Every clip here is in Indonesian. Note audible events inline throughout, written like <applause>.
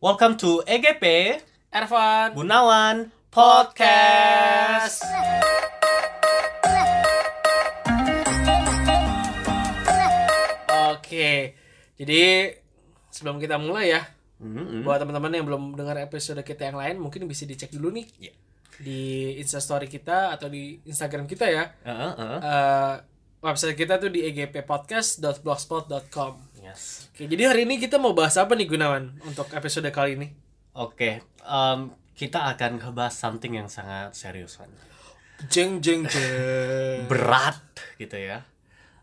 Welcome to EGP Ervan Gunawan Podcast. Oke Jadi Sebelum kita mulai ya Mm-mm. Buat teman-teman yang belum dengar episode kita yang lain Mungkin bisa dicek dulu nih Iya. Di instastory kita Atau di Instagram kita ya Uh, uh, Website kita tuh di egppodcast.blogspot.com Yes. Oke, jadi hari ini kita mau bahas apa nih Gunawan untuk episode kali ini? Oke, em, kita akan ngebahas something yang sangat serius kan. Jeng jeng jeng. <laughs> Berat gitu ya.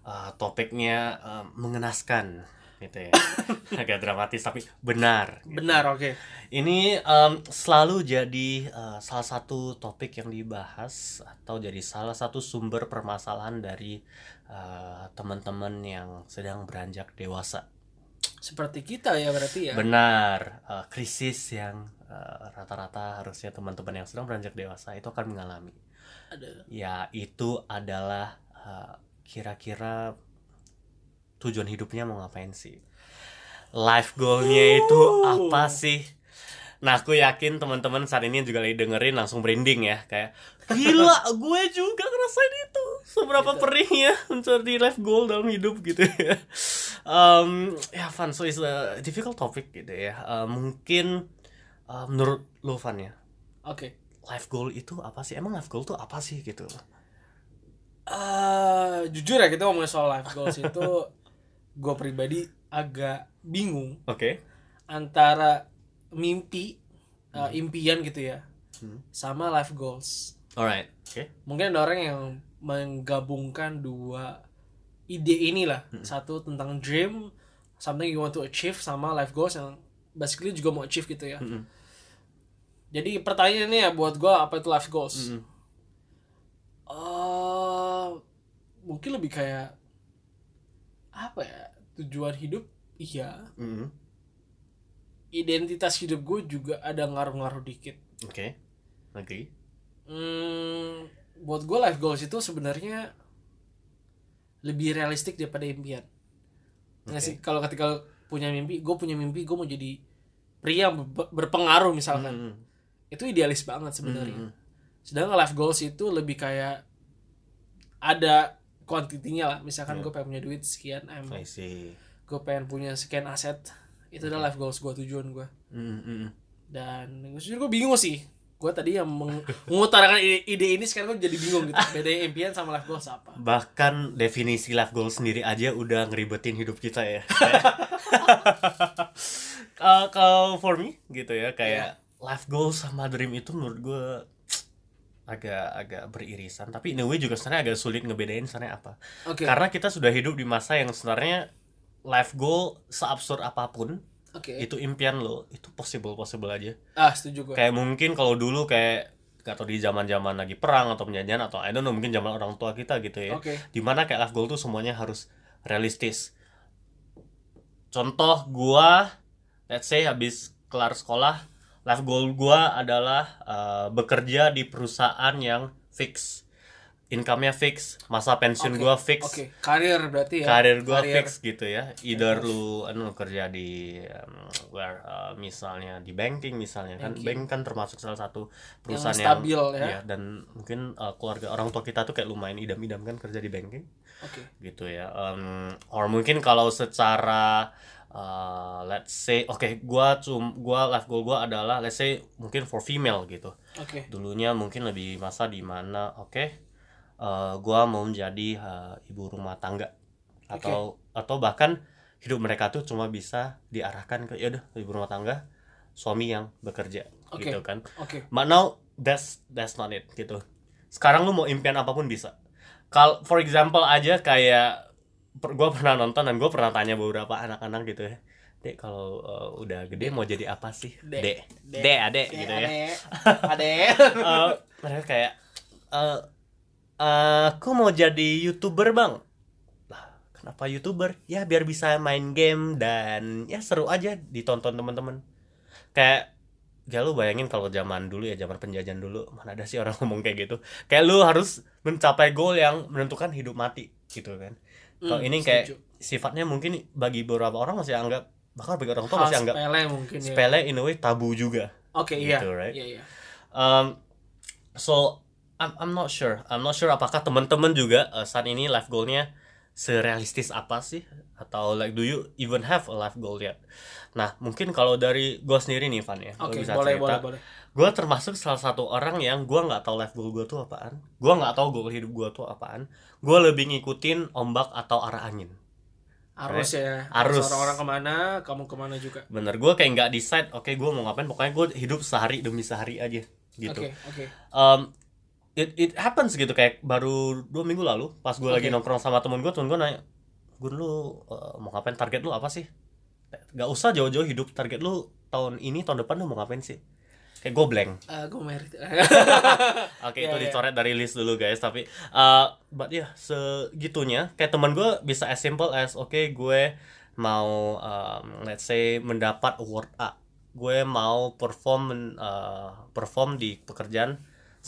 Eh, topiknya em, mengenaskan gitu ya. <coughs> Agak dramatis tapi benar. gitu. Benar, oke. Ini em, selalu jadi eh, salah satu topik yang dibahas atau jadi salah satu sumber permasalahan dari eh, teman-teman yang sedang beranjak dewasa. Seperti kita ya berarti ya. Benar, eh, krisis yang eh, rata-rata harusnya teman-teman yang sedang beranjak dewasa itu akan mengalami. Ada. Ya, itu adalah eh, kira-kira tujuan hidupnya mau ngapain sih? Life goalnya itu apa sih? Nah, aku yakin teman-teman saat ini juga lagi dengerin langsung branding ya, kayak gila, <laughs> gue juga ngerasain itu. Seberapa Gitu. perihnya mencari life goal dalam hidup gitu ya. Um, ya, Van, so it's a difficult topic gitu ya. Uh, mungkin uh, menurut lo, Van ya, Oke. life goal itu apa sih? Emang life goal itu apa sih gitu? eh jujur ya kita ngomongin soal life goals itu <laughs> gue pribadi agak bingung Oke. antara mimpi eh, impian gitu ya Hmm. sama life goals Alright. Oke. mungkin ada orang yang menggabungkan dua ide ini lah satu tentang dream something you want to achieve sama life goals yang basically juga mau achieve gitu ya Mm-mm. jadi pertanyaannya ya buat gue apa itu life goals Mm-mm. eh mungkin lebih kayak apa ya tujuan hidup iya Mm-mm. Identitas hidup gue juga ada ngaruh-ngaruh dikit Oke. Agree. hmm, buat gue life goals itu sebenarnya lebih realistik daripada impian Nggak Oke. sih kalau ketika punya mimpi gue punya mimpi gue mau jadi pria berpengaruh misalkan Mm-mm. itu idealis banget sebenarnya Mm-mm. sedangkan life goals itu lebih kayak ada kuantitinya lah misalkan Yeah. gue pengen punya duit sekian m gue pengen punya sekian aset itu adalah life goals gue tujuan gue Mm-mm. dan jujur gue bingung sih. Gue tadi yang meng- <laughs> mengutarakan ide, ide ini sekarang gue jadi bingung gitu. Beda impian sama life goals apa? Bahkan definisi life goal sendiri aja udah ngeribetin hidup kita ya. <laughs> Kalau kalau for me gitu ya kayak life goal sama dream itu menurut gue agak agak beririsan. Tapi in a way juga sebenarnya agak sulit ngebedain sebenarnya apa. Oke. Karena kita sudah hidup di masa yang sebenarnya life goal seabsurd apa pun oke. itu impian lo itu possible possible aja. Ah setuju gue kayak mungkin kalau dulu kayak atau di zaman zaman lagi perang atau penjajahan atau I don't know mungkin zaman orang tua kita gitu ya. Oke. Di mana kayak life goal tuh semuanya harus realistis. Contoh gua let's say habis kelar sekolah life goal gua adalah uh, bekerja di perusahaan yang fix income-nya fix masa pensiun Oke, gua fix. oke. Karir berarti ya? Karir gua Karir. fix gitu ya. Either lu anu kerja di um, where uh, misalnya di banking misalnya kan. Banking. bank kan termasuk salah satu yang perusahaan stabil ya. Iya, dan mungkin uh, keluarga orang tua kita tuh kayak lumayan idam-idam kan kerja di banking. Oke. Gitu ya. Um, or mungkin kalau secara uh, let's say oke gua cum gua life goal gua adalah let's say mungkin for female gitu. Oke. Dulunya mungkin lebih masa di mana oke uh, gua mau menjadi uh, ibu rumah tangga atau atau bahkan hidup mereka tuh cuma bisa diarahkan ke ya udah ibu rumah tangga suami yang bekerja Oke. gitu kan oke But now that's that's not it gitu. Sekarang lu mau impian apa pun bisa. Kal for example aja kayak per, gua pernah nonton dan gue pernah tanya beberapa anak-anak gitu ya. Dek kalau uh, udah gede mau jadi apa sih? Dek. Dek. Adek gitu ya. ade <laughs> Eh, mereka kayak eh eh, aku mau jadi YouTuber, Bang. Lah, kenapa YouTuber? Ya biar bisa main game dan ya seru aja ditonton teman-teman. Kayak ya lu bayangin kalau zaman dulu ya zaman penjajahan dulu mana ada sih orang <laughs> ngomong kayak gitu kayak lu harus mencapai goal yang menentukan hidup mati gitu kan kalau Hmm, ini kayak setuju. sifatnya mungkin bagi beberapa orang masih anggap bahkan bagi orang tua Hal masih anggap sepele mungkin ya sepele in a way tabu juga oke iya gitu, right? iya iya Um, so I'm I'm not sure. I'm not sure apakah teman-teman juga uh, saat ini life goalnya serealistis apa sih? Atau like do you even have a life goal yet? Nah mungkin kalau dari gue sendiri nih Van ya, oke bisa boleh cerita. boleh boleh Gue termasuk salah satu orang yang gue nggak tahu life goal gue tuh apaan. Gue nggak tahu goal hidup gue tuh apaan. Gue lebih ngikutin ombak atau arah angin. arus ya Arus. orang-orang ke mana kamu ke mana juga Bener gue kayak nggak decide. Oke gue mau ngapain. Pokoknya gue hidup sehari demi sehari aja gitu. oke oke um, it it happens gitu kayak baru dua minggu lalu pas gue lagi Oke. nongkrong sama temen gue temen gue nanya gue lu uh, mau ngapain? Target lu apa sih? Gak usah jauh-jauh hidup target lu tahun ini tahun depan lu mau ngapain sih? Kayak gue blank. <laughs> Eh, gue merit. <laughs> <laughs> Oke Ya, itu ya. dicoret dari list dulu guys tapi uh, but ya segitunya kayak temen gue bisa as simple as oke gue mau um, let's say mendapat award A. Gue mau perform uh, perform di pekerjaan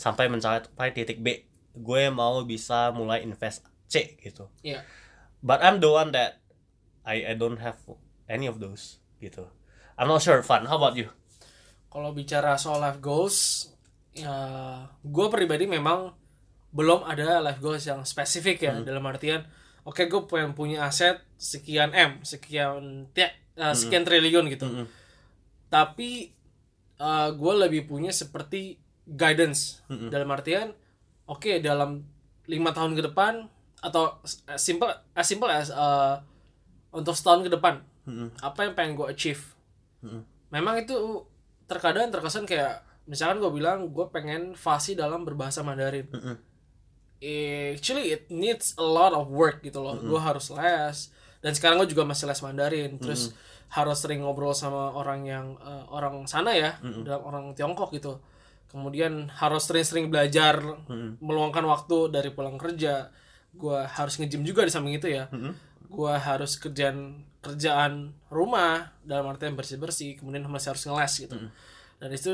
sampai mencapai titik B gue mau bisa mulai invest C gitu. Iya. but I'm the one that I I don't have any of those gitu. I'm not sure Fun how about you? Kalau bicara soal life goals ya gue pribadi memang belum ada life goals yang spesifik ya dalam artian oke gue pengen punya aset sekian m sekian tiak eh, sekian triliun gitu. Mm-mm. tapi gue lebih punya seperti guidance. Dalam artian oke dalam lima tahun ke depan atau as simple as simple as eh, untuk setahun ke depan Mm-mm. apa yang pengen gue achieve? Mm-mm. memang itu terkadang terkesan kayak misalkan gue bilang gue pengen fasih dalam berbahasa Mandarin. Mm-mm. actually it needs a lot of work gitu loh. Gue harus les dan sekarang gue juga masih les Mandarin. Terus harus sering ngobrol sama orang yang eh, orang sana ya dalam orang Tiongkok gitu kemudian harus sering-sering belajar meluangkan waktu dari pulang kerja. Gue harus nge-gym juga di samping itu ya. Gue harus kerjaan kerjaan rumah dalam artian bersih bersih kemudian masih harus ngeles gitu. Dan itu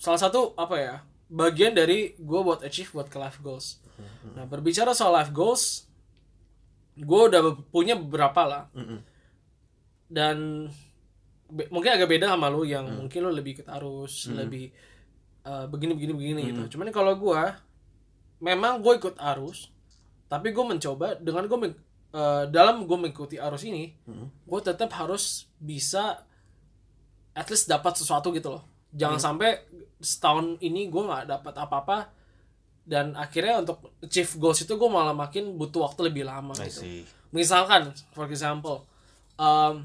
salah satu apa ya bagian dari gue buat achieve buat ke life goals. Nah berbicara soal life goals gue udah punya beberapa lah. Mm-mm. dan mungkin agak beda sama lu yang mungkin lu lebih ikut arus lebih uh, begini begini begini gitu. Cuman kalau gue memang gue ikut arus tapi gue mencoba dengan gue uh, dalam gue mengikuti arus ini gue tetap harus bisa at least dapat sesuatu gitu loh. Jangan sampai setahun ini gue nggak dapat apa-apa dan akhirnya untuk achieve goals itu gue malah makin butuh waktu lebih lama I gitu. see. Misalkan for example um,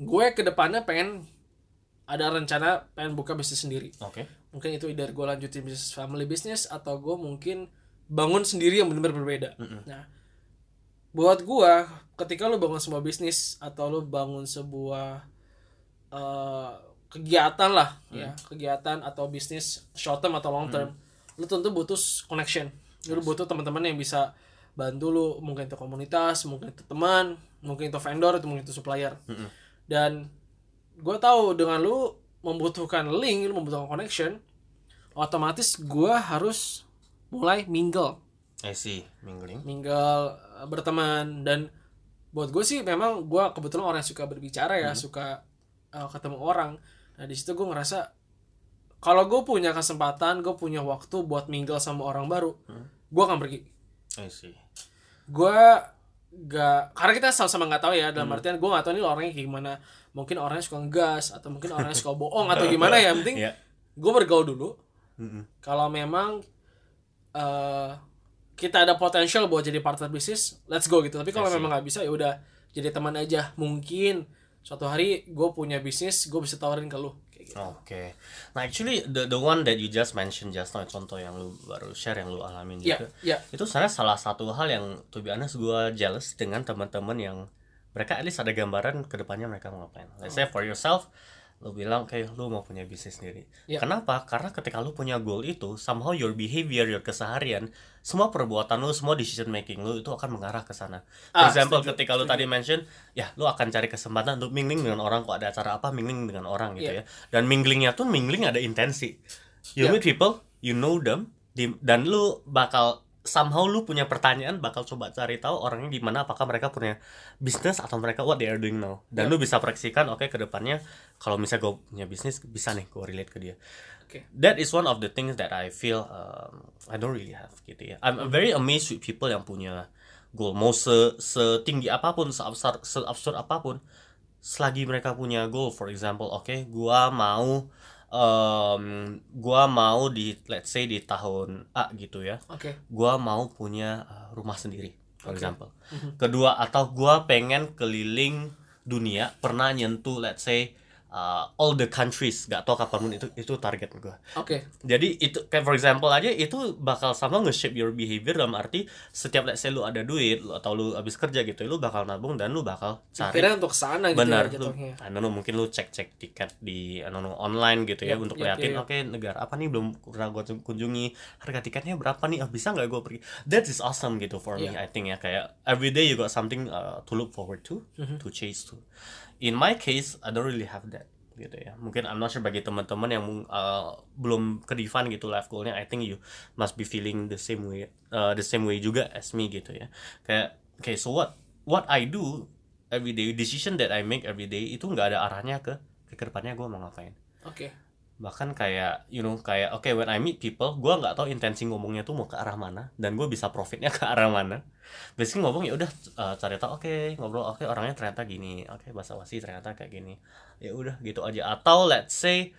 gue ke depannya pengen ada rencana pengen buka bisnis sendiri. Oke. Mungkin itu either gue lanjutin bisnis family business atau gue mungkin bangun sendiri yang benar-benar berbeda. Nah buat gue ketika lu bangun sebuah bisnis atau lu bangun sebuah eh, kegiatan lah ya kegiatan atau bisnis short term atau long term lu tentu butuh connection. Lu butuh teman-teman yang bisa bantu lu mungkin itu komunitas mungkin itu teman mungkin itu vendor itu mungkin itu supplier. Dan gue tahu dengan lu membutuhkan link lu membutuhkan connection otomatis gue harus mulai mingle. I see. Mingling. Mingle eh, berteman. Dan buat gue sih memang gue kebetulan orang yang suka berbicara ya suka eh, ketemu orang. Nah di situ gue ngerasa kalau gue punya kesempatan gue punya waktu buat mingle sama orang baru gue akan pergi. I see. Gue gak karena kita sama-sama nggak tahu ya dalam artian gue nggak tahu nih orangnya kayak gimana mungkin orangnya suka ngegas atau mungkin orangnya suka bohong atau <laughs> gimana ya yang penting Iya. gue bergaul dulu Mm-mm. kalau memang eh kita ada potensial buat jadi partner bisnis let's go gitu tapi kalau memang nggak bisa ya udah jadi teman aja mungkin suatu hari gue punya bisnis gue bisa tawarin ke lu kayak gitu Oke. Nah, actually the the one that you just mentioned just now contoh yang lu baru share yang lu alamin ya juga. ya Itu sebenarnya salah satu hal yang to be honest gue jealous dengan teman-teman yang mereka at least ada gambaran ke depannya mereka mau ngapain. Let's say for yourself lu bilang kayak lu mau punya bisnis sendiri. Ya. Kenapa? Karena ketika lu punya goal itu, somehow your behavior, your keseharian, semua perbuatan lu, semua decision making lu itu akan mengarah ke sana. For Ah, example, setuju, ketika lu tadi mention, ya lu akan cari kesempatan untuk mingling dengan orang kok ada acara apa, mingling dengan orang gitu Iya. ya. Dan minglingnya tuh mingling ada intensi. You Iya. meet people, you know them, di- dan lu bakal somehow lu punya pertanyaan bakal coba cari tahu orangnya gimana apakah mereka punya bisnis atau mereka what they are doing now. Dan lu bisa proyeksikan oke ke depannya kalau misalnya gue punya bisnis bisa nih gue relate ke dia. Oke. that is one of the things that I feel um, I don't really have gitu ya. I'm very amazed with people yang punya goal. Mau se setinggi apa pun seabsurd seabsurd apa pun selagi mereka punya goal. For example oke gua mau um, gua mau di let's say di tahun A gitu ya Oke. gua mau punya uh, rumah sendiri for Oke. example Mhm. kedua atau gua pengen keliling dunia pernah nyentuh let's say uh, all the countries gak tau kapan pun itu itu target gua Oke. jadi itu kayak for example aja itu bakal sama nge-shape your behavior dalam arti setiap let's say lu ada duit lu, atau lu habis kerja gitu lu bakal nabung dan lu bakal cari Kira untuk sana gitu benar ya lu jatuhnya. I don't know, mungkin lu cek-cek tiket di I don't know, online gitu ya untuk yap, liatin yap, yap. oke negara apa nih belum pernah gue kunjungi harga tiketnya berapa nih oh, bisa nggak gue pergi that is awesome gitu for me Yeah. I think ya kayak every day you got something uh, to look forward to Mm-hmm. to chase to in my case I don't really have that gitu ya. Mungkin I'm not sure bagi teman-teman yang uh, belum ke define gitu life goalnya I think you must be feeling the same way uh, the same way juga as me gitu ya. Kayak okay so what what I do every day decision that I make every day itu nggak ada arahnya ke ke depannya gue mau ngapain. Oke. Bahkan kayak you know kayak oke when I meet people gue nggak tahu intensi ngomongnya tuh mau ke arah mana dan gue bisa profitnya ke arah mana basically ngomong ya udah uh, cari tahu oke ngobrol oke orangnya ternyata gini oke bahasa wasi ternyata kayak gini ya udah gitu aja atau let's say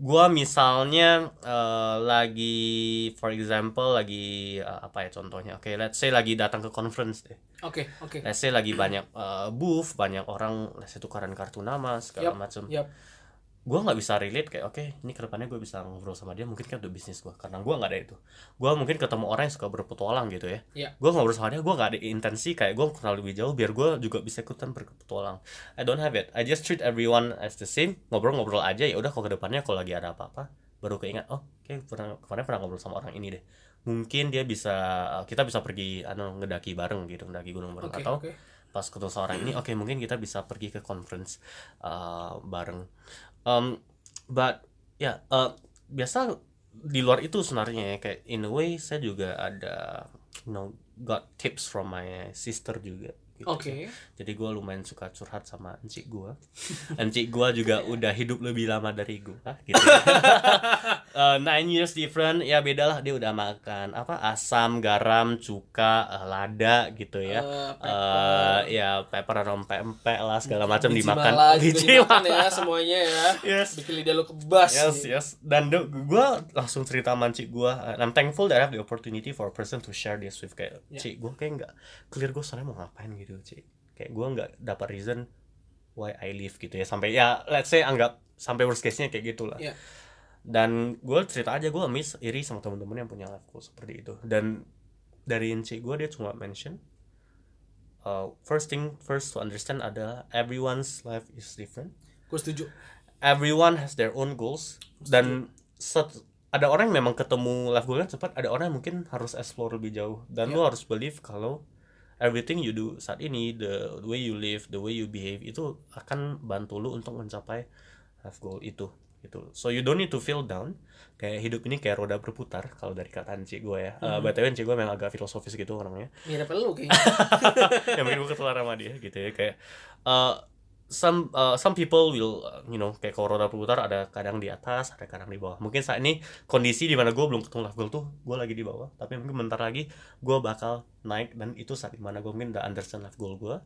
gue misalnya uh, lagi for example lagi uh, apa ya contohnya oke let's say lagi datang ke conference deh Oke. Oke. let's say lagi banyak uh, booth banyak orang let's say tukaran kartu nama segala Yap, macam Yap. Gue nggak bisa relate kayak oke ini ke depannya gue bisa ngobrol sama dia mungkin kan udah bisnis gue karena gue nggak ada itu. Gue mungkin ketemu orang yang suka berpetualang gitu ya. Iya. gue ngobrol sama dia gue nggak ada intensi kayak gue kenal lebih jauh biar gue juga bisa ikutan berpetualang. I don't have it. I just treat everyone as the same. Ngobrol-ngobrol aja ya udah kalau ke depannya kalau lagi ada apa-apa baru keingat oh oke pernah kemarin pernah ngobrol sama orang ini deh. Mungkin dia bisa kita bisa pergi anu ngedaki bareng gitu ngedaki gunung bareng. Oke. atau Oke. pas ketemu sama orang ini oke mungkin kita bisa pergi ke conference uh, bareng um, but ya uh, biasa di luar itu sebenarnya ya kayak in a way saya juga ada you know got tips from my sister juga gitu. Oke. jadi gue lumayan suka curhat sama encik gue <laughs> encik gue juga udah hidup lebih lama dari gue gitu Uh, <laughs> nine years different ya beda lah dia udah makan apa asam garam cuka uh, lada gitu ya Eh, eh ya pepper atau pempek lah segala macam dimakan mala juga Biji dimakan mala. ya semuanya ya. yes Bikin lidah lu kebas. yes nih. yes dan gue langsung cerita sama cik gue I'm thankful that I have the opportunity for a person to share this with kayak Ya. cik gue kayak nggak clear gue soalnya mau ngapain gitu cik kayak gue nggak dapat reason why I live gitu ya. Sampai ya let's say anggap sampai worst case nya kayak gitulah. Ya. dan gue cerita aja gue miss iri sama temen-temen yang punya life goal seperti itu. Dan dari encik gue dia cuma mention uh, first thing first to understand adalah everyone's life is different. Gue setuju. everyone has their own goals. Dan set- ada orang yang memang ketemu life goalnya cepat ada orang yang mungkin harus explore lebih jauh. Dan lo harus believe kalau everything you do saat ini the way you live the way you behave itu akan bantu lo untuk mencapai life goal itu gitu. So you don't need to feel down. Kayak hidup ini kayak roda berputar kalau dari kata cik gue ya. Uh, btw cik gue memang agak filosofis gitu orangnya. Mirip lu kayaknya. <laughs> yang bikin gue ketularan sama dia gitu ya. Kayak uh, some uh, some people will uh, you know kayak kalau roda berputar ada kadang di atas ada kadang di bawah mungkin saat ini kondisi di mana gue belum ketemu life goal tuh gue lagi di bawah tapi mungkin bentar lagi gue bakal naik dan itu saat di mana gue mungkin udah understand life goal gue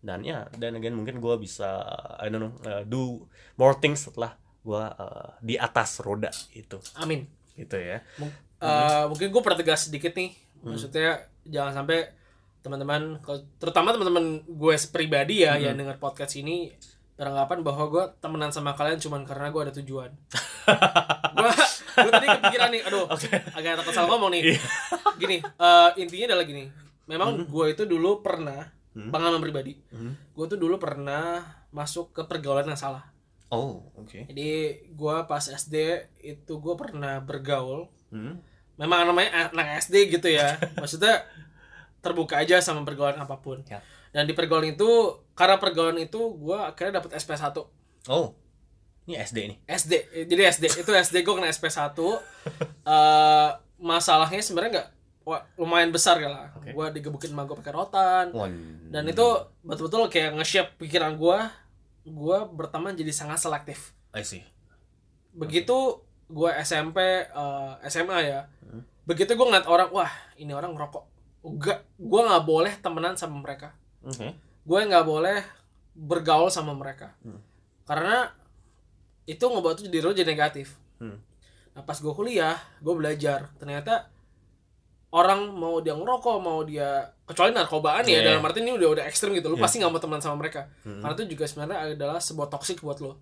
dan ya dan again mungkin gue bisa I don't know uh, do more things setelah gue uh, di atas roda itu Amin. gitu ya Hmm. eh, mungkin gue pertegas sedikit nih. Maksudnya jangan sampai teman-teman, terutama teman-teman gue pribadi ya Hmm. yang dengar podcast ini beranggapan bahwa gue temenan sama kalian cuman karena gue ada tujuan. <laughs> gue gue tadi kepikiran nih, aduh, agak takut salah ngomong nih. Iya. Gini, eh, intinya adalah gini. Memang gue itu dulu pernah pengalaman pribadi. Hmm. Gue tuh dulu pernah masuk ke pergaulan yang salah. oh oke Jadi gue pas SD itu gue pernah bergaul hmm. memang namanya anak SD gitu ya <laughs> maksudnya terbuka aja sama pergaulan apa pun. Ya. dan di pergaulan itu karena pergaulan itu gue akhirnya dapet SP1 oh ini SD nih. SD jadi SD itu SD gue kena SP1 <laughs> Eh masalahnya sebenarnya nggak wah, lumayan besar ya lah. Oke. gue digebukin sama gue pakai rotan. One. dan itu betul-betul kayak nge-shape pikiran gue gue berteman jadi sangat selektif. I see. begitu gue SMP eh, SMA ya begitu gue ngeliat orang wah ini orang ngerokok enggak gue nggak boleh temenan sama mereka Oke. gue nggak boleh bergaul sama mereka karena itu ngebuat tuh diri lo jadi negatif Hmm. nah pas gue kuliah gue belajar ternyata orang mau dia ngerokok mau dia kecuali narkobaan ya Yeah. dalam arti ini udah udah ekstrim gitu lo Yeah. pasti nggak mau temenan sama mereka Hmm. karena itu juga sebenarnya adalah sebuah toksik buat lo.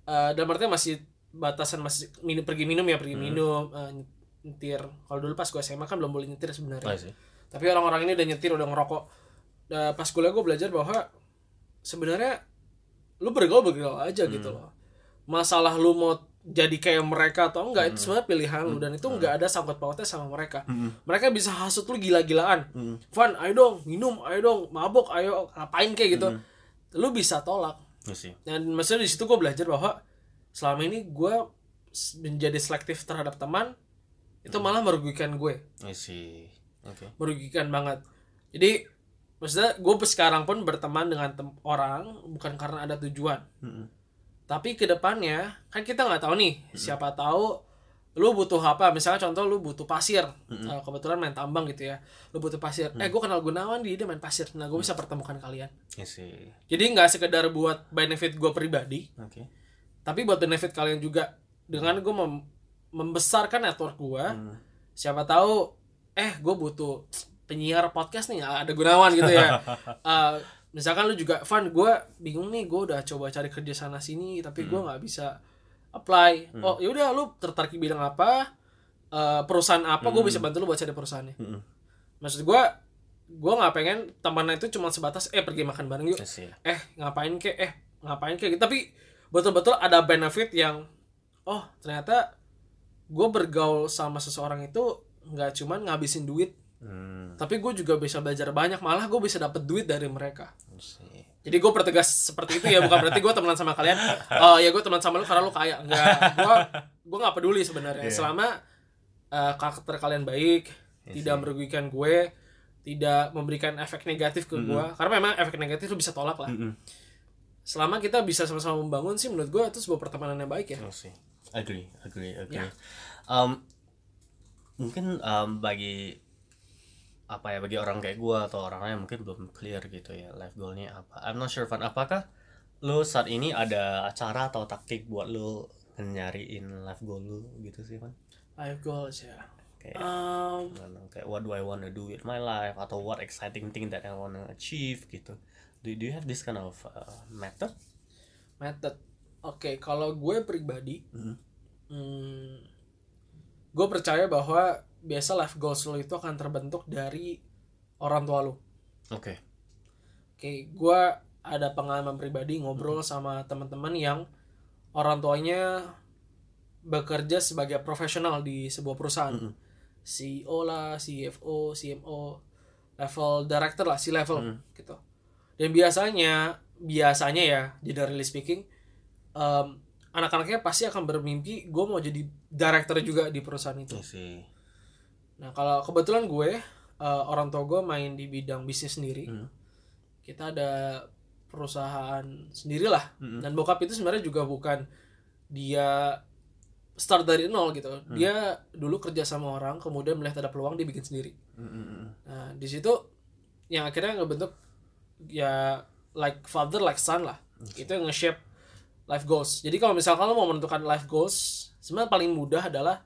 Eh, dalam artinya masih batasan masih minum pergi minum ya pergi Hmm. minum eh, nyetir kalau dulu pas gue SMA kan belum boleh nyetir sebenarnya. Tapi orang-orang ini udah nyetir udah ngerokok. Nah, pas kuliah gue belajar bahwa sebenarnya lu bergaul bergaul aja gitu loh. Masalah lu mau jadi kayak mereka atau enggak itu sebenarnya pilihan lu dan itu enggak ada sangkut pautnya sama mereka. Mereka bisa hasut lu gila-gilaan. Van ayo dong minum ayo dong mabok ayo ngapain kayak gitu. Lu bisa tolak. I see. dan maksudnya di situ gue belajar bahwa selama ini gue menjadi selektif terhadap teman itu malah merugikan gue. I Oke. merugikan banget. Jadi maksudnya gue sekarang pun berteman dengan tem- orang bukan karena ada tujuan. Mm-mm. tapi ke depannya kan kita nggak tahu nih siapa tahu lu butuh apa. Misalnya contoh lu butuh pasir. Eh, kebetulan main tambang gitu ya. Lu butuh pasir. Eh gue kenal Gunawan dia dia main pasir. Nah gue bisa pertemukan kalian. See. jadi nggak sekedar buat benefit gue pribadi Oke. tapi buat benefit kalian juga. Dengan gue mem- membesarkan network gue Hmm. siapa tahu eh gue butuh penyiar podcast nih ada gunawan gitu ya. <laughs> Eh, misalkan lu juga Van gue bingung nih gue udah coba cari kerja sana sini tapi gue nggak bisa apply. Oh yaudah lu tertarik bidang apa? Eh, perusahaan apa? Gue bisa bantu lu buat cari perusahaannya. Mm-mm. maksud gue gue nggak pengen temannya itu cuma sebatas eh pergi makan bareng yuk. I see. eh ngapain kek? Eh ngapain kek? Gitu. tapi betul-betul ada benefit yang oh ternyata gue bergaul sama seseorang itu nggak cuman ngabisin duit Hmm. tapi gue juga bisa belajar banyak malah gue bisa dapet duit dari mereka see. jadi gue pertegas seperti itu ya bukan berarti gue temenan sama kalian oh ya gue teman sama lu karena lu kaya enggak gue gue nggak peduli sebenarnya Iya. selama uh, karakter kalian baik tidak merugikan gue tidak memberikan efek negatif ke gue karena memang efek negatif lu bisa tolak lah Mm-mm. selama kita bisa sama-sama membangun sih menurut gue itu sebuah pertemanan yang baik ya. Agree, agree, agree. Ya. Um, mungkin um, bagi apa ya bagi orang kayak gua atau orang lain mungkin belum clear gitu ya life goalnya apa. I'm not sure Van apakah lu saat ini ada cara atau taktik buat lu nyariin life goal lu gitu sih Van? life goals ya Kayak um, kayak what do I wanna do with my life atau what exciting thing that I wanna achieve gitu. Do, do you have this kind of uh, method? method oke kalau gue pribadi Mhm. hmm, gue percaya bahwa biasa life goals lo itu akan terbentuk dari orang tua lo Oke. oke gue ada pengalaman pribadi ngobrol sama teman-teman yang orang tuanya bekerja sebagai profesional di sebuah perusahaan Mhm. CEO lah, CFO, CMO, level director lah, si level gitu. Dan biasanya, biasanya ya, generally speaking, em, anak-anaknya pasti akan bermimpi gue mau jadi director juga di perusahaan itu. I see. Nah kalau kebetulan gue eh, orang tua gue main di bidang bisnis sendiri, Hmm. kita ada perusahaan sendirilah. Mm-mm. Dan bokap itu sebenarnya juga bukan dia start dari nol gitu. Dia dulu kerja sama orang, kemudian melihat ada peluang dia bikin sendiri. Mm-mm. Nah di situ yang akhirnya ngebentuk ya like father like son lah. Itu yang nge-shape life goals. Jadi kalau misalkan lo mau menentukan life goals, sebenarnya paling mudah adalah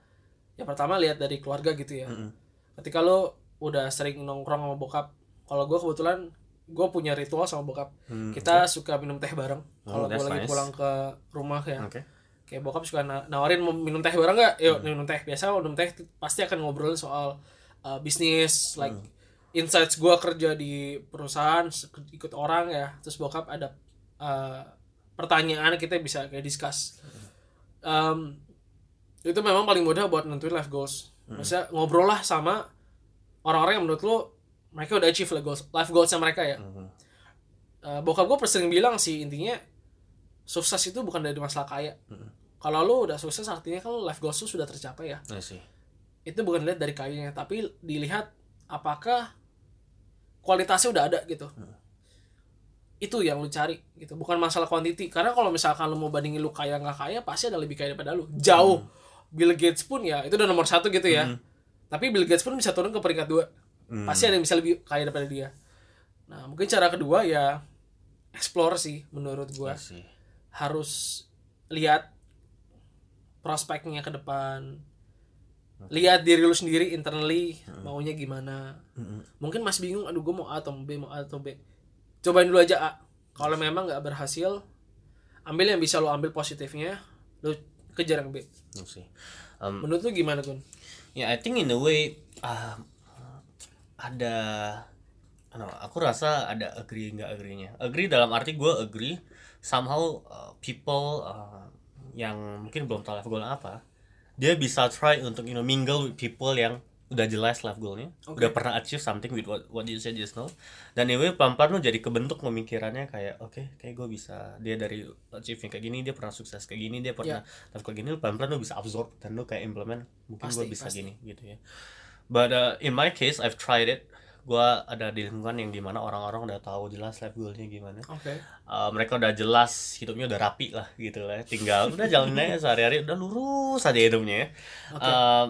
yang pertama lihat dari keluarga gitu ya. Mm-mm. Ketika lo udah sering nongkrong sama bokap, kalau gue kebetulan gue punya ritual sama bokap. Hmm, Kita suka minum teh bareng. Oh, Kalau gue that's lagi nice. pulang ke rumah ya. Oke. Kayak bokap suka na- nawarin mau minum teh bareng nggak? Yuk Hmm. minum teh. Biasa minum teh pasti akan ngobrolin soal uh, bisnis, like Hmm. insights gue kerja di perusahaan, ikut orang ya. Terus bokap ada uh, pertanyaan kita bisa kayak discuss. Um, itu memang paling mudah buat nentuin life goals. Maksudnya ngobrol lah sama orang-orang yang menurut lo mereka udah achieve life goals, life goalsnya mereka ya. Mhm. Uh, bokap gue sering bilang sih intinya sukses itu bukan dari masalah kaya. Mhm. Kalau lu udah sukses artinya kan life goals lu sudah tercapai ya. Itu bukan dilihat dari kayunya tapi dilihat apakah kualitasnya udah ada gitu itu yang lu cari gitu. Bukan masalah quantity. Karena kalau misalkan lu mau bandingin lu kaya nggak kaya pasti ada lebih kaya daripada lu. Jauh. Bill Gates pun ya itu udah nomor satu gitu ya. Tapi Bill Gates pun bisa turun ke peringkat dua. Hmm. pasti ada yang bisa lebih kaya daripada dia. Nah mungkin cara kedua ya explore sih menurut gua. Iya sih. harus lihat prospeknya ke depan. Lihat diri lu sendiri internally maunya gimana. Mungkin masih bingung aduh gue mau A atau B mau A atau B cobain dulu aja A kalau memang nggak berhasil ambil yang bisa lu ambil positifnya lu kejar yang B sih. Um, menurut lu gimana Gun? Ya, I think in a way uh, ada ano, aku rasa ada agree nggak agree-nya. Agree dalam arti gue agree somehow uh, people uh, yang mungkin belum tahu goal apa, dia bisa try untuk you know mingle with people yang udah jelas life goalnya, Oke. udah pernah achieve something with what, what you said just now. Dan anyway pelan-pelan lu jadi kebentuk pemikirannya kayak oke kayak gue bisa dia dari achieve kayak gini dia pernah sukses kayak gini dia pernah life goal gini lu pelan-pelan lu bisa absorb dan lu kayak implement mungkin gue bisa pasti. gini gitu ya. But uh, in my case, I've tried it. Gua ada di lingkungan yang di mana orang-orang udah tahu jelas life goalnya gimana. Oke. Uh, mereka udah jelas hidupnya udah rapi lah gitu lah. Tinggal udah jalanin aja sehari-hari udah lurus aja hidupnya ya. Oke. Uh,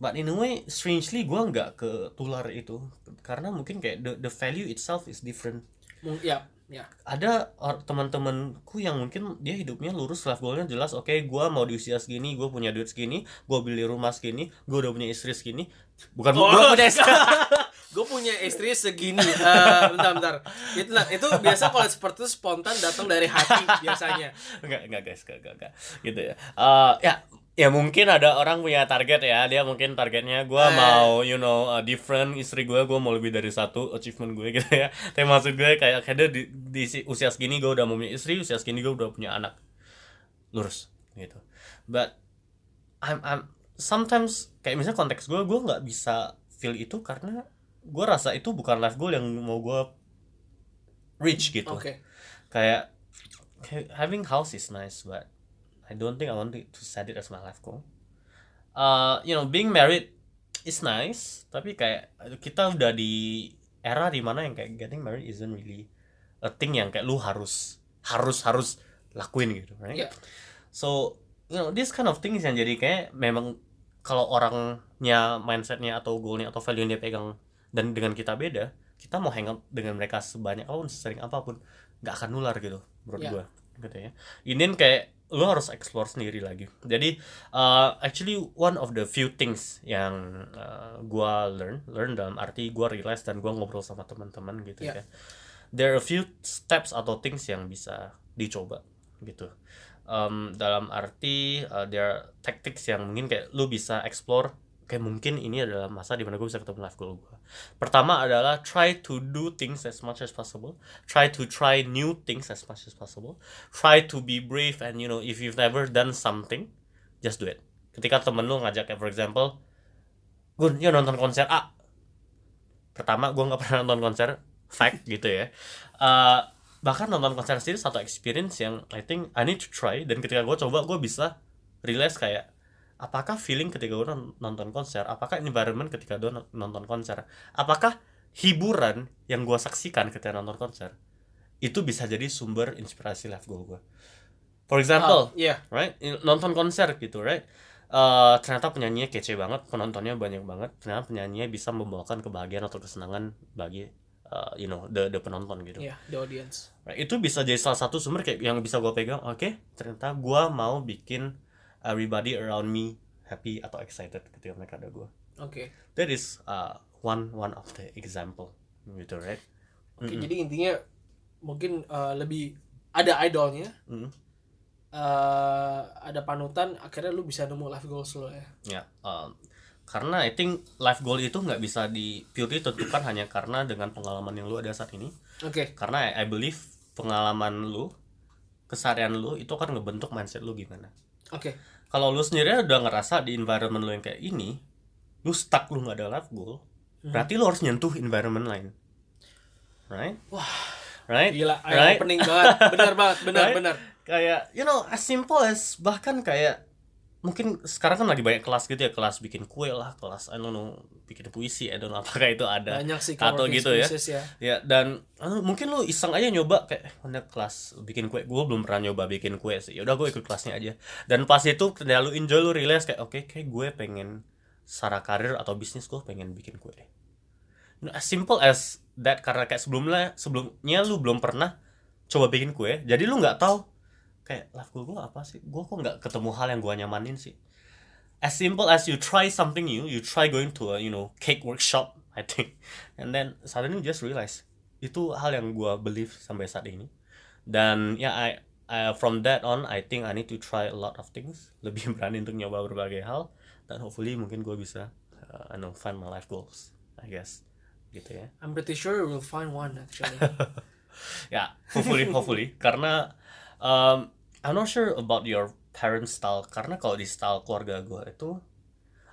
but in a way, strangely gua nggak ketular itu karena mungkin kayak the, the value itself is different. Ya ya Ada or- teman-temanku yang mungkin dia hidupnya lurus life goalnya jelas. Oke, gua mau di usia segini, gua punya duit segini, gua beli rumah segini, gua udah punya istri segini. Bukan Oh. gua <laughs> punya istri. <laughs> gue punya istri segini Eh, bentar bentar itu nah, itu biasa kalau seperti itu spontan datang dari hati biasanya <laughs> enggak enggak guys enggak enggak, enggak. gitu ya Eh, ya ya mungkin ada orang punya target ya. Dia mungkin targetnya gua Eh. mau you know uh, different istri gue gue mau lebih dari satu achievement gue <laughs> gitu ya. Tapi maksud gue kayak kayak di, di si- usia segini gue udah mau punya istri usia segini gue udah punya anak. Lurus gitu. But I'm I'm sometimes kayak misalnya konteks gue gue nggak bisa feel itu karena gue rasa itu bukan life goal yang mau gue reach gitu. Oke. Kayak kayak having house is nice but I don't think I want to to set it as my life goal. Uh, you know, being married is nice, tapi kayak kita udah di era di mana yang kayak getting married isn't really a thing yang kayak lu harus harus harus lakuin gitu, right? Iya. So, you know, this kind of things yang jadi kayak memang kalau orangnya mindsetnya atau goalnya atau value yang dia pegang dan dengan kita beda, kita mau hangout dengan mereka sebanyak apa pun, sering apa pun, nggak akan nular gitu, menurut Iya. gua, gitu ya. Ini kayak lo harus explore sendiri lagi. Jadi, uh, actually one of the few things yang uh, gua learn, learn dalam arti gua realize dan gua ngobrol sama teman-teman gitu Iya. ya. There are a few steps atau things yang bisa dicoba gitu. Um, dalam arti uh, there are tactics yang mungkin kayak lu bisa explore kayak mungkin ini adalah masa di mana gue bisa ketemu life goal gue. Pertama adalah try to do things as much as possible. Try to try new things as much as possible. Try to be brave and you know if you've never done something, just do it. Ketika temen lu ngajak kayak for example, Gun, yuk nonton konser A. Pertama gue nggak pernah nonton konser, fact <laughs> gitu ya. Eh, bahkan nonton konser sendiri satu experience yang I think I need to try dan ketika gue coba gue bisa realize kayak apakah feeling ketika gue nonton konser? Apakah environment ketika gue nonton konser? Apakah hiburan yang gue saksikan ketika nonton konser itu bisa jadi sumber inspirasi life goal gue for example Oh, iya. right nonton konser gitu right? Eh, ternyata penyanyinya kece banget penontonnya banyak banget ternyata penyanyinya bisa membawakan kebahagiaan atau kesenangan bagi eh, you know the the penonton gitu. Iya the audience. Right, itu bisa jadi salah satu sumber kayak yang bisa gue pegang oke ternyata gue mau bikin everybody around me happy atau excited ketika mereka ada gue oke. That is uh, one one of the example gitu right? Oke jadi intinya mungkin eh, lebih ada idolnya. Mm. eh, ada panutan akhirnya lu bisa nemu life goals lo ya. Ya um, karena I think life goal itu nggak bisa di purely tentukan hanya karena dengan pengalaman yang lu ada saat ini. Oke. Karena I, I believe pengalaman lu keseharian lu itu akan ngebentuk mindset lu gimana oke. Kalau lu sendiri udah ngerasa di environment lu yang kayak ini lu stuck lu nggak ada life goal berarti lu harus nyentuh environment lain. Right? Wah. right? Gila right? opening banget. Benar banget benar <laughs> Right? benar. Kayak you know as simple as bahkan kayak mungkin sekarang kan lagi banyak kelas gitu ya kelas bikin kue lah kelas I don't know bikin puisi I don't know <laughs> apakah itu ada banyak sih atau gitu ya. ya. Ya dan anu, mungkin lu iseng aja nyoba kayak mana kelas bikin kue gue belum pernah nyoba bikin kue sih. Ya udah gue ikut kelasnya aja. Dan pas itu ketika lu enjoy lu realize kayak oke kayak gue pengen secara karir atau bisnis gue pengen bikin kue deh. Nah, as simple as that karena kayak sebelumnya sebelumnya lu belum pernah coba bikin kue jadi lu nggak tahu kayak life goal gue apa sih? Gue kok nggak ketemu hal yang gue nyamanin sih. As simple as you try something new you try going to a you know cake workshop <laughs> I think. And then suddenly you just realize itu hal yang gue believe sampai saat ini. Dan ya I, I from that on I think I need to try a lot of things. <laughs> Lebih berani untuk nyoba berbagai hal. Dan hopefully mungkin gue bisa uh, I know find my life goals I guess. Gitu ya. I'm pretty sure you will find one actually. <laughs> Ya hopefully hopefully. Karena um, I'm not sure about your parent style karena kalau di style keluarga gue itu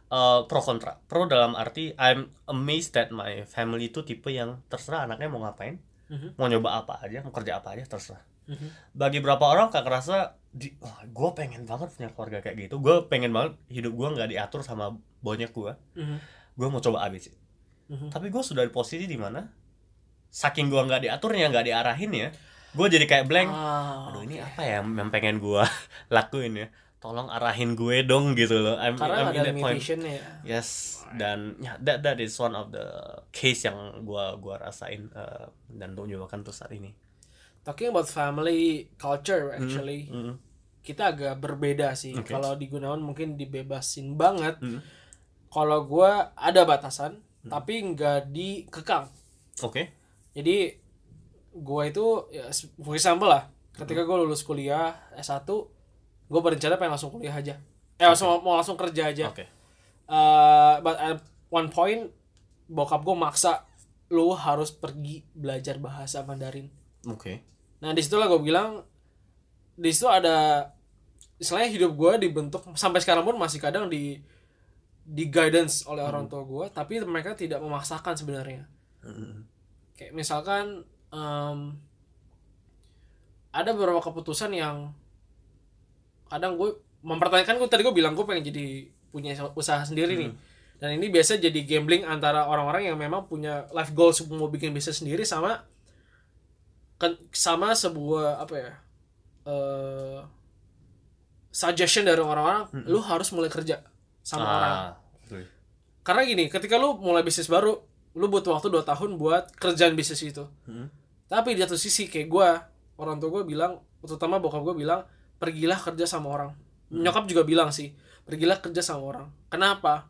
uh, pro kontra pro dalam arti I'm amazed that my family itu tipe yang terserah anaknya mau ngapain Mhm. mau nyoba apa aja mau kerja apa aja terserah Mhm. bagi beberapa orang kayak ngerasa di wah gue pengen banget punya keluarga kayak gitu gue pengen banget hidup gue nggak diatur sama banyak gue Mhm. gue mau coba ABC Mhm. tapi gue sudah di posisi di mana saking gue nggak diaturnya nggak diarahin ya gue jadi kayak blank. Ah, aduh ini apa ya yang pengen gue <laughs> lakuin ya? Tolong arahin gue dong gitu loh. I'm, karena I'm ada limitationnya ya. Yes dan ya that that is one of the case yang gue gua rasain uh, dan untuk nyobakan tuh saat ini. Talking about family culture actually Mm, kita agak berbeda sih. Oke. kalau di Gunawan mungkin dibebasin banget. Mm. kalau gua ada batasan tapi nggak dikekang. Oke jadi gua itu ya s- for example lah ketika gua lulus kuliah S1 gua berencana pengen langsung kuliah aja. Eh langsung mau langsung kerja aja. Oke. Eh, but at one point bokap gue maksa lu harus pergi belajar bahasa Mandarin. Oke. Nah di situlah gue bilang di situ ada istilahnya hidup gue dibentuk sampai sekarang pun masih kadang di di guidance oleh orang tua gue tapi mereka tidak memaksakan sebenarnya. Mm, kayak misalkan em, ada beberapa keputusan yang kadang gue mempertanyakan gue tadi gue bilang gue pengen jadi punya usaha sendiri nih. Dan ini biasa jadi gambling antara orang-orang yang memang punya life goals mau bikin bisnis sendiri sama kan- sama sebuah apa ya eh suggestion dari orang-orang lu harus mulai kerja sama orang. ah, oke. karena gini ketika lu mulai bisnis baru lu butuh waktu 2 tahun buat kerjaan bisnis itu Hmm. tapi di satu sisi kayak gue orang tua gue bilang terutama bokap gue bilang pergilah kerja sama orang. Nyokap juga bilang sih pergilah kerja sama orang. Kenapa?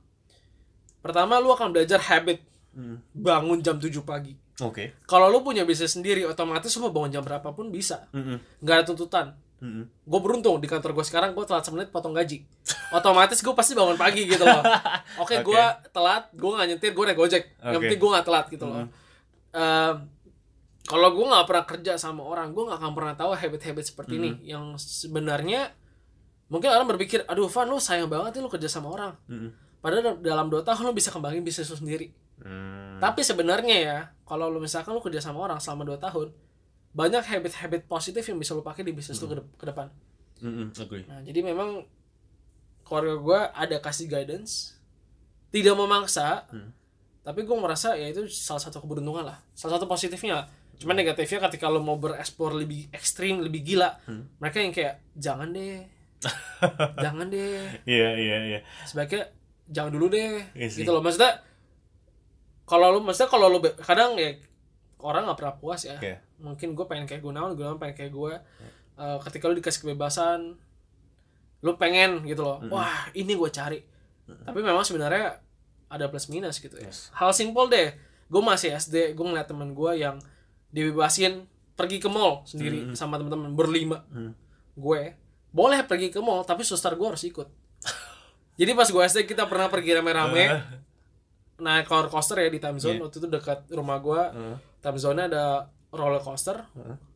Pertama lu akan belajar habit Hmm. bangun jam 7 pagi. Oke. Kalau lu punya bisnis sendiri otomatis lu mau bangun jam berapapun bisa. Mm-mm. nggak ada tuntutan. Mm-mm. gue beruntung di kantor gue sekarang gue telat semenit potong gaji <laughs> otomatis gue pasti bangun pagi gitu loh <laughs> oke Oke. gue telat gue nggak nyetir gue naik gojek yang Oke. penting gue nggak telat gitu loh Ehm, kalau gue nggak pernah kerja sama orang gue nggak akan pernah tahu habit-habit seperti ini yang sebenarnya mungkin orang berpikir aduh Van lu sayang banget ya lu kerja sama orang Mm-mm. padahal dalam dua tahun lu bisa kembangin bisnis lu sendiri Hmm. tapi sebenarnya ya kalau lu misalkan lu kerja sama orang selama 2 tahun banyak habit-habit positif yang bisa lu pakai di bisnis lu ke, de- ke depan Mm-mm. agree Nah, jadi memang keluarga gue ada kasih guidance, tidak memaksa, Hmm. tapi gue merasa ya itu salah satu keberuntungan lah, salah satu positifnya lah. Cuman negatifnya ketika lo mau bereksplor lebih ekstrim, lebih gila, Hmm. mereka yang kayak jangan deh, <laughs> jangan deh, iya iya iya sebaiknya jangan dulu deh, Iya sih. gitu loh. Maksudnya kalau lo, maksudnya kalau lo kadang ya orang nggak pernah puas ya. Oke. Mungkin gue pengen kayak Gunawan, Gunawan pengen kayak gue. Eh, ketika lo dikasih kebebasan, lo pengen gitu loh. Wah ini gue cari. Tapi memang sebenarnya ada plus minus gitu ya. Yes. Hal simpel deh. Gue masih SD, gue ngeliat temen gue yang dibebasin pergi ke mall sendiri sama teman-teman berlima. Hmm. Gue boleh pergi ke mall, tapi suster gue harus ikut. <laughs> Jadi pas gue SD kita pernah pergi rame-rame naik roller coaster ya di time zone Iya. waktu itu dekat rumah gue time zone ada roller coaster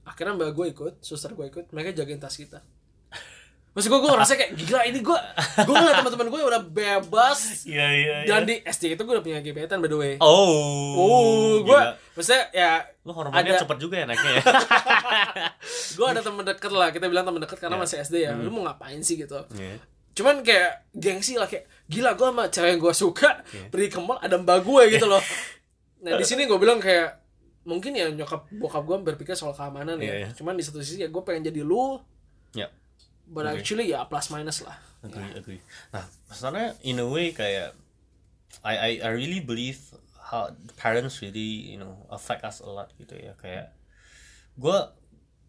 akhirnya mbak gue ikut suster gue ikut mereka jagain tas kita Maksud gue, gue ngerasa kayak gila ini gue Gue ngeliat teman-teman gue udah bebas iya iya iya Dan di SD itu gue udah punya gebetan by the way oh Oh, gue. Maksudnya ya lu hormonnya ada- cepet juga ya naiknya ya <laughs> Gue ada temen deket lah Kita bilang temen deket karena Iya. masih SD ya Lu mau ngapain sih gitu Iya. cuman kayak gengsi lah kayak gila gue sama cewek yang gue suka Iya. pergi ke mall ada mbak gue gitu loh <laughs> nah di sini gue bilang kayak mungkin ya nyokap bokap gue berpikir soal keamanan Iya, ya iya. cuman di satu sisi ya gue pengen jadi lu Ya. But actually ya plus minus lah. Agree agree. Nah masalahnya in a way kayak I I I really believe how parents really you know affect us a lot gitu ya. Kayak gue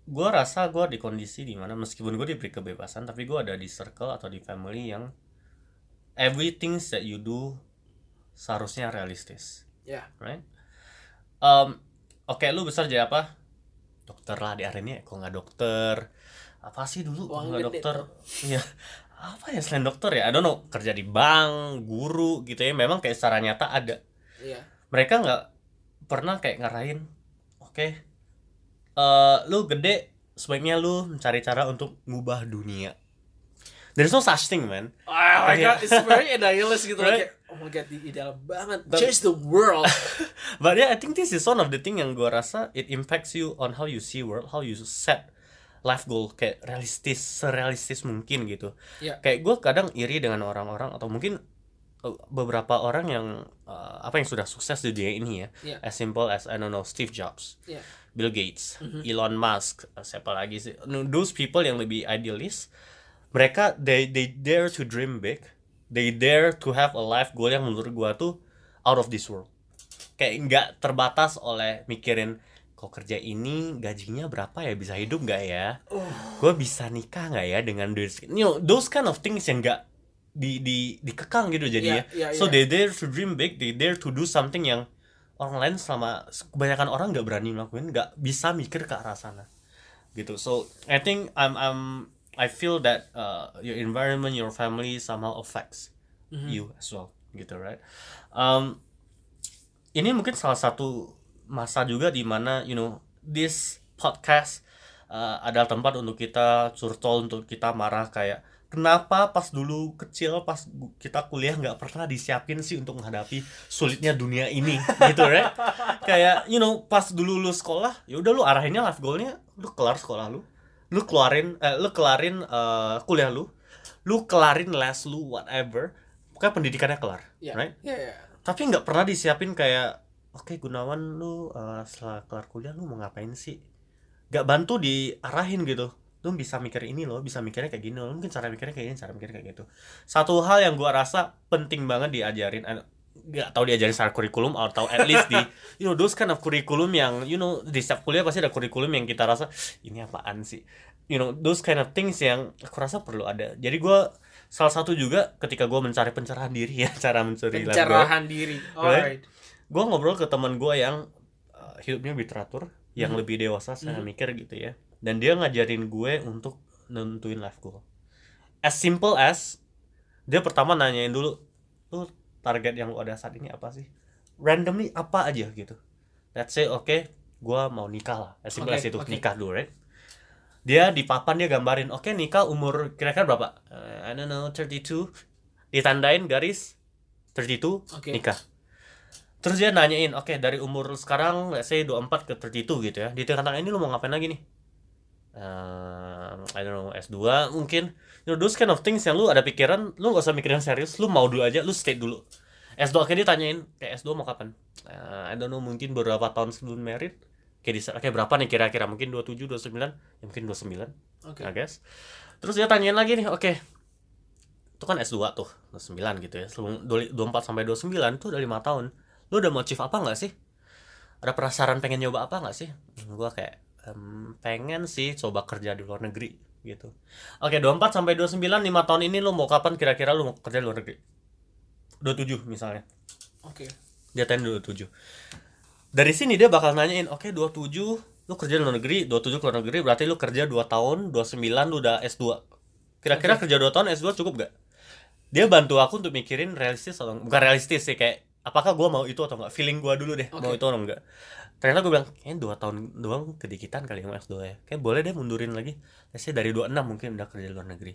gue rasa gue di kondisi di mana meskipun gue diberi kebebasan tapi gue ada di circle atau di family yang everything that you do seharusnya realistis. Ya right? Um, oke lu besar jadi apa? Dokter lah di akhirnya kok nggak dokter apa sih dulu? Uang gede. dokter. Ya apa ya selain dokter ya? I don't know. Kerja di bank guru gitu ya. Memang kayak secara nyata ada. Iya. Mereka nggak pernah kayak ngarahin oke eh lu gede sebaiknya lu mencari cara untuk ngubah dunia. There's no such thing man. Oh my Kayak- god, it's very <laughs> idealist gitu. Right? kayak oh my god, ideal banget. But- Change the world. <laughs> But yeah, I think this is one of the thing yang gue rasa it impacts you on how you see world, how you set life goal kayak realistis, serealistis mungkin gitu. Ya. Kayak gue kadang iri dengan orang-orang atau mungkin uh, beberapa orang yang uh, apa yang sudah sukses di dunia ini ya. Ya. As simple as I don't know Steve Jobs, Ya. Bill Gates, Elon Musk, uh, siapa lagi sih? Those people yang lebih idealis, mereka they they dare to dream big, they dare to have a life goal yang menurut gua tuh out of this world. Kayak nggak terbatas oleh mikirin kok kerja ini gajinya berapa ya bisa hidup nggak ya? Gue bisa nikah nggak ya dengan duit? You know, those kind of things yang nggak di di dikekang gitu jadi Iya, ya. iya, So iya. they dare to dream big, they dare to do something yang orang lain selama kebanyakan orang nggak berani melakukan, nggak bisa mikir ke arah sana gitu. So I think I'm I'm I feel that uh, your environment, your family somehow affects you as well, gitu, right? Um, ini mungkin salah satu masa juga di mana you know this podcast uh, adalah tempat untuk kita curcol untuk kita marah kayak kenapa pas dulu kecil pas kita kuliah nggak pernah disiapin sih untuk menghadapi sulitnya dunia ini <laughs> gitu right kayak you know pas dulu lu sekolah ya udah lu arahinnya life goalnya lu kelar sekolah lu lu keluarin eh, lu kelarin eh, kuliah lu lu kelarin les lu whatever pokoknya pendidikannya kelar Ya. right Ya, ya. tapi nggak pernah disiapin kayak oke Gunawan lu eh, setelah kelar kuliah lu mau ngapain sih? Nggak bantu diarahin gitu. Lu bisa mikir ini loh bisa mikirnya kayak gini loh. Mungkin cara mikirnya kayak gini cara mikirnya kayak gitu. Satu hal yang gua rasa penting banget diajarin nggak tahu diajarin secara kurikulum atau at least di <laughs> you know those kind of kurikulum yang you know di setiap kuliah pasti ada kurikulum yang kita rasa ini apaan sih? You know those kind of things yang aku rasa perlu ada. Jadi gua salah satu juga ketika gua mencari pencerahan diri ya <laughs> cara goal Pencerahan diri. Alright. Gue ngobrol ke teman gue yang uh, hidupnya lebih teratur yang Mhm. lebih dewasa saya Mhm. mikir gitu ya. Dan dia ngajarin gue untuk nentuin life goal. As simple as dia pertama nanyain dulu lu target yang lu ada saat ini apa sih? Randomly apa aja gitu. Let's say oke gue mau nikah lah. As simple Oke, as itu oke. nikah dulu right? Dia di papan dia gambarin oke nikah umur kira-kira berapa? Eh, I don't know 32 ditandain garis 32 Oke. nikah Terus dia nanyain, oke dari umur sekarang let's say 24 ke 32 gitu ya. Di tengah-tengah ini lu mau ngapain lagi nih? Eh, I don't know, S2 mungkin. You know, those kind of things yang lu ada pikiran, lu gak usah mikirin serius, lu mau dulu aja, lu stay dulu. S2 akhirnya ditanyain, kayak S2 mau kapan? Eh, I don't know, mungkin beberapa tahun sebelum merit. Kayak, di, kayak berapa nih kira-kira? Mungkin 27, 29? Ya mungkin 29, Oke. I guess. Terus dia tanyain lagi nih, oke. Itu kan S2 tuh, 29 gitu ya. Sebelum 24 sampai 29 tuh udah 5 tahun lu udah achieve apa nggak sih? Ada penasaran pengen nyoba apa nggak sih? Gua kayak "Em, pengen sih coba kerja di luar negeri gitu. Oke 24 sampai 29 5 tahun ini lu mau kapan kira-kira lu mau kerja di luar negeri? 27 misalnya. Oke. dia tanya 27 dari sini dia bakal nanyain oke 27 lu kerja di luar negeri 27 ke luar negeri berarti lu kerja 2 tahun 29 lu udah S2 kira-kira kerja 2 tahun S2 cukup gak dia bantu aku untuk mikirin realistis atau bukan realistis sih kayak apakah gua mau itu atau enggak feeling gua dulu deh mau Oke. itu atau enggak ternyata gue bilang kayaknya dua tahun doang kedikitan kali mau S2 ya kayak boleh deh mundurin lagi. Let's say dari 26 mungkin udah kerja di luar negeri.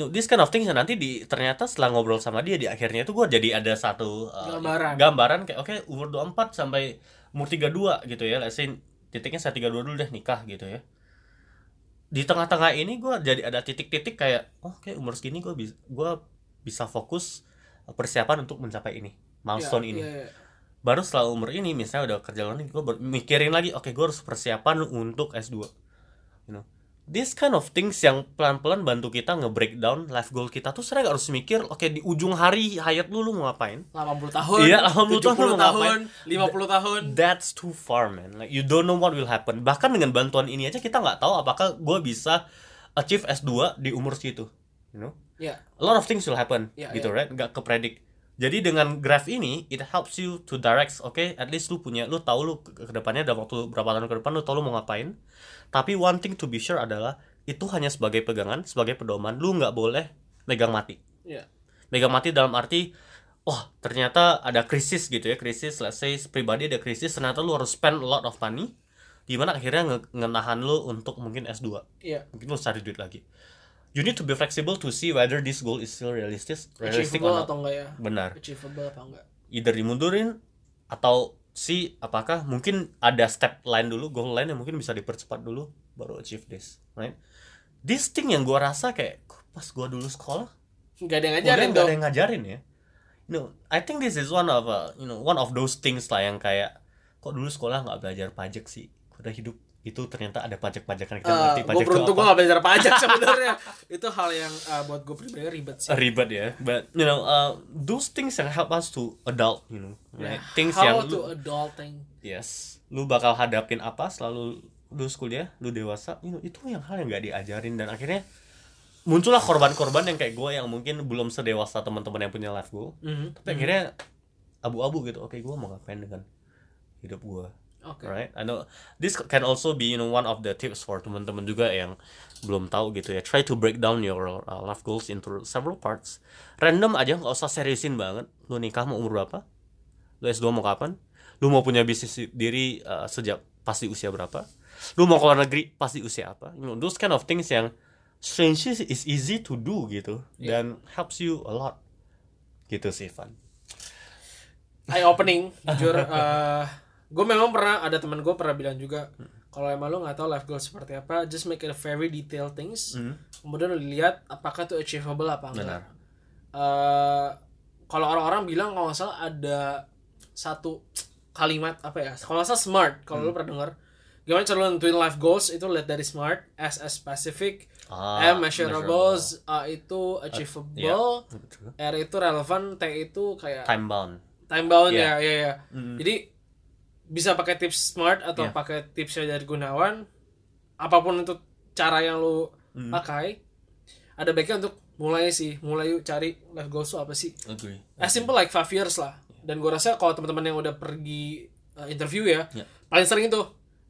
No, this kind of things yang nanti di ternyata setelah ngobrol sama dia di akhirnya itu gue jadi ada satu uh, Gambaran. gambaran kayak oke umur 24 sampai umur 32 gitu ya. Let's say titiknya saya 32 dulu deh nikah gitu ya. Di tengah-tengah ini gue jadi ada titik-titik kayak oh kayak umur segini gue bisa gue bisa fokus persiapan untuk mencapai ini milestone Iya, ini. iya, iya. baru setelah umur ini misalnya udah kerja luar negeri gue mikirin lagi oke gue harus persiapan untuk S2 you know. This kind of things yang pelan-pelan bantu kita nge-breakdown life goal kita tuh sering harus mikir oke di ujung hari hayat lu lu mau ngapain? 80 tahun. Iya, 80 tahun 70 lu mau tahun 50 tahun. That's too far man. Like you don't know what will happen. Bahkan dengan bantuan ini aja kita nggak tahu apakah gue bisa achieve S2 di umur segitu you know? Ya a lot of things will happen Iya, gitu iya. right? Nggak kepredik jadi dengan graph ini it helps you to direct oke at least lu punya lu tahu lu ke depannya dalam waktu berapa tahun ke depan lu tahu lu mau ngapain. Tapi one thing to be sure adalah itu hanya sebagai pegangan sebagai pedoman. Lu nggak boleh megang mati. Ya megang mati dalam arti wah ternyata ada krisis gitu ya krisis let's say pribadi ada krisis ternyata lu harus spend a lot of money di mana akhirnya nge- ngenahan lu untuk mungkin S2 iya. Mungkin lu cari duit lagi you need to be flexible to see whether this goal is still realistic realistic achievable atau enggak ya? Benar. Achievable apa enggak? Either dimundurin atau si apakah mungkin ada step lain dulu goal lain yang mungkin bisa dipercepat dulu baru achieve this right? This thing yang gua rasa kayak pas gua dulu sekolah enggak ada yang ngajarin nggak ada yang ngajarin ya? You know I think this is one of uh, you know one of those things lah yang kayak kok dulu sekolah nggak belajar pajak sih? Udah hidup itu ternyata ada pajak-pajakan kita ngerti gue pajak itu Eh, beruntung gue gak belajar pajak <laughs> sebenarnya. Itu hal yang uh, buat gue pribadi ribet sih. Ribet ya. But you know uh, those things yang help us to adult you know right? things how yang to lu, adulting. Yes. Lu bakal hadapin apa selalu lu kuliah lu dewasa you know, itu yang hal yang gak diajarin. Dan akhirnya muncullah korban-korban yang kayak gue yang mungkin belum sedewasa teman-teman yang punya life goal. Mhm. tapi akhirnya abu-abu gitu. Oke gue mau ngapain dengan hidup gue oke. Right I know this can also be you know one of the tips for teman-teman juga yang belum tahu gitu ya. Try to break down your uh, life goals into several parts. Random aja nggak usah seriusin banget. Lu nikah mau umur berapa? Lu S2 mau kapan? Lu mau punya bisnis diri uh, sejak pasti usia berapa? Lu mau keluar negeri pasti usia apa? You know those kind of things yang strangely is easy to do gitu dan helps you a lot. Gitu sih Van eye opening jujur <laughs> gue memang pernah ada teman gue pernah bilang juga Hmm. kalau emang lo nggak tahu life goal seperti apa just make it a very detailed things Hmm. kemudian lo lihat apakah itu achievable apa enggak Benar. Eh, kalau orang-orang bilang kalau salah ada satu kalimat apa ya kalau salah smart kalau Hmm. lo pernah dengar gimana cara lo nentuin life goals itu lihat dari smart S as specific Ah, M measurables A itu achievable Iya, betul. R itu relevant T itu kayak time bound time bound ya ya ya jadi bisa pakai tips smart atau Iya. pakai tipsnya dari Gunawan apa pun itu cara yang lu Hmm. pakai ada baiknya untuk mulai sih mulai yuk cari life goals apa sih? Agree as simple like five years lah. Dan gue rasa kalau teman-teman yang udah pergi uh, interview ya Iya. paling sering itu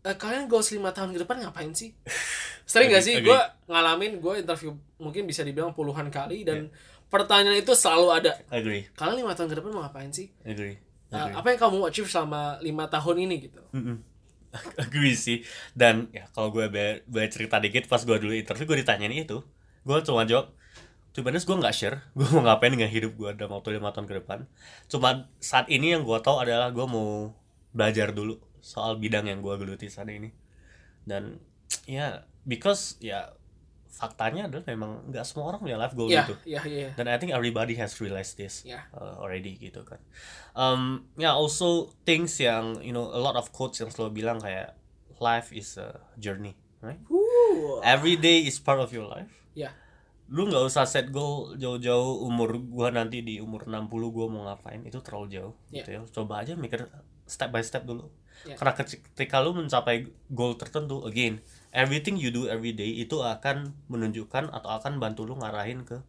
"Eh, kalian goals lima tahun ke depan ngapain sih? <laughs> Sering gak sih? Agree, gue ngalamin gue interview mungkin bisa dibilang puluhan kali dan pertanyaan itu selalu ada. Agree. Kalian lima tahun ke depan mau ngapain sih? Agree Uh, apa yang kamu achieve selama lima tahun ini gitu? Mm-mm. <laughs> agree sih. Dan ya kalau gue boleh cerita dikit pas gue dulu interview gue ditanyain itu. Gue cuma jawab to be honest gue nggak share <laughs> gue mau ngapain dengan hidup gue dalam waktu lima tahun ke depan. Cuma saat ini yang gue tahu adalah gue mau belajar dulu soal bidang yang gue geluti saat ini. Dan ya because ya faktanya adalah memang nggak semua orang punya life goal ya gitu ya ya dan I think everybody has realized this Ya. uh, already gitu kan. Um, ya also things yang you know a lot of quotes yang selalu bilang kayak life is a journey, right? Wuh. Every day is part of your life. ya Lu nggak usah set goal jauh-jauh umur gua nanti di umur 60 gua mau ngapain itu terlalu jauh Ya. gitu ya. Coba aja mikir step by step dulu. Ya. Karena ketika lu mencapai goal tertentu again, everything you do every day itu akan menunjukkan atau akan bantu lu ngarahin ke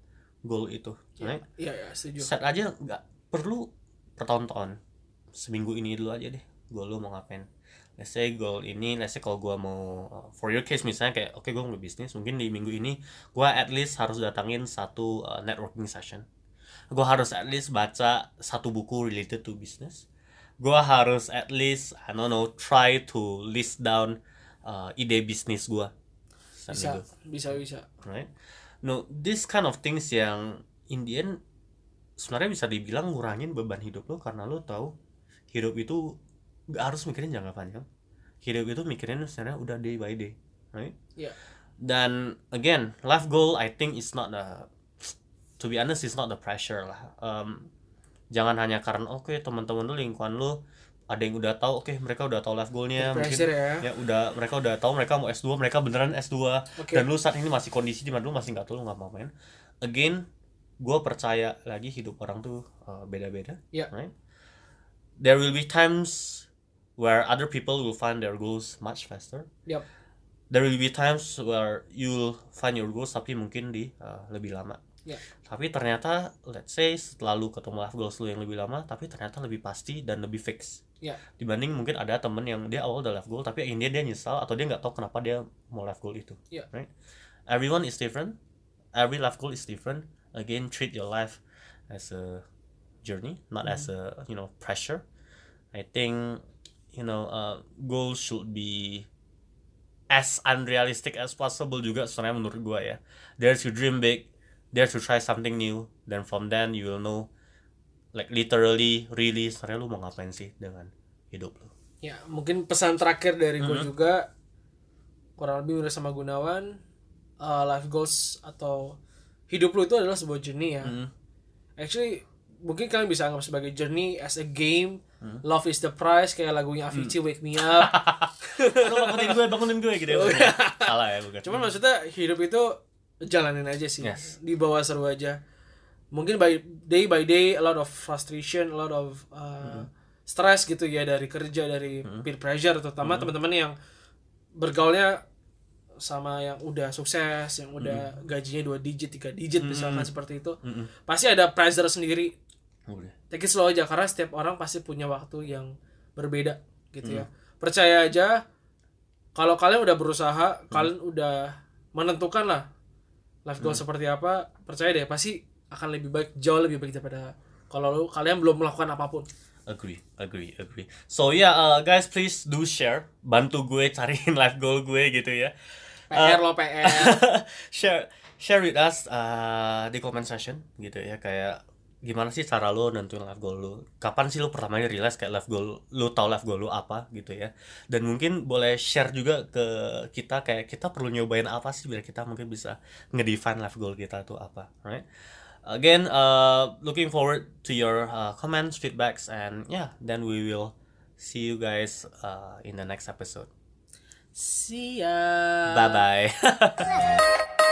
goal itu, right? ya ya setuju. Set aja nggak perlu bertahun-tahun seminggu ini dulu aja deh goal lu mau ngapain. Let's say goal ini let's say kalau gua mau uh, for your case misalnya kayak oke gua mau bisnis mungkin di minggu ini gua at least harus datangin satu uh, networking session. Gua harus at least baca satu buku related to business. Gua harus at least I don't know try to list down uh, ide bisnis gua bisa seminggu bisa bisa right? No, this kind of things yang in the end sebenarnya bisa dibilang ngurangin beban hidup lo karena lo tahu hidup itu nggak harus mikirin jangka panjang. Hidup itu mikirin sebenarnya udah day by day, right? Iya. dan again life goal I think is not the to be honest is not the pressure lah um, jangan hanya karena oke okay, teman-teman lu lingkungan lu ada yang udah tahu oke okay, mereka udah tahu life goalnya mungkin ya. ya udah mereka udah tahu mereka mau S2 mereka beneran S2 Okay. dan lu saat ini masih kondisi di mana lu masih nggak tahu lu nggak mau main again gue percaya lagi hidup orang tuh uh, beda-beda Ya. right there will be times where other people will find their goals much faster Yap. there will be times where you'll find your goals tapi mungkin di uh, lebih lama Ya. tapi ternyata let's say setelah lu ketemu life goals lu yang lebih lama tapi ternyata lebih pasti dan lebih fix Ya. dibanding mungkin ada temen yang dia awal udah life goal tapi akhirnya dia nyesal atau dia nggak tahu kenapa dia mau life goal itu Ya. right? Everyone is different. Every life goal is different. Again treat your life as a journey not as a you know pressure. I think you know uh, goals should be as unrealistic as possible juga sebenarnya menurut gua ya. Dare to dream big. Dare to try something new. Then from then you will know like literally really sebenarnya lu mau ngapain sih dengan hidup lu Ya, mungkin pesan terakhir dari gue Mm-hmm. juga kurang lebih udah sama Gunawan uh, life goals atau hidup lu itu adalah sebuah journey ya. Mm-hmm. Actually mungkin kalian bisa anggap sebagai journey as a game. Mm-hmm. Love is the prize kayak lagunya Avicii Wake Me Up. <laughs> lu bangunin gue bangunin gue gitu ya <laughs> salah ya bukan Cuman maksudnya hidup itu jalanin aja sih. Yes. Di bawah seru aja. Mungkin by day by day a lot of frustration, a lot of uh, stress gitu ya dari kerja, dari peer pressure terutama teman-teman yang bergaulnya sama yang udah sukses, yang udah gajinya dua digit, tiga digit misalkan seperti itu. Pasti ada pressure sendiri. Udah. Take it slow aja karena setiap orang pasti punya waktu yang berbeda gitu ya. Percaya aja kalau kalian udah berusaha, kalian udah menentukan lah life goal seperti apa, percaya deh pasti akan lebih baik, jauh lebih baik daripada kalau lu- kalian belum melakukan apa pun. agree agree agree. So yeah uh, guys please do share. Bantu gue cariin <laughs> life goal gue gitu ya. PR lo PR. <laughs> share share with us uh, di comment section gitu ya. Kayak gimana sih cara lo nentuin life goal lo? Kapan sih lo pertama kali realize kayak life goal lo tau life goal lo apa gitu ya? Dan mungkin boleh share juga ke kita kayak kita perlu nyobain apa sih biar kita mungkin bisa ngedefine life goal kita tuh apa right again uh, looking forward to your uh, comments feedbacks and yeah then we will see you guys uh, in the next episode See ya. bye bye <laughs>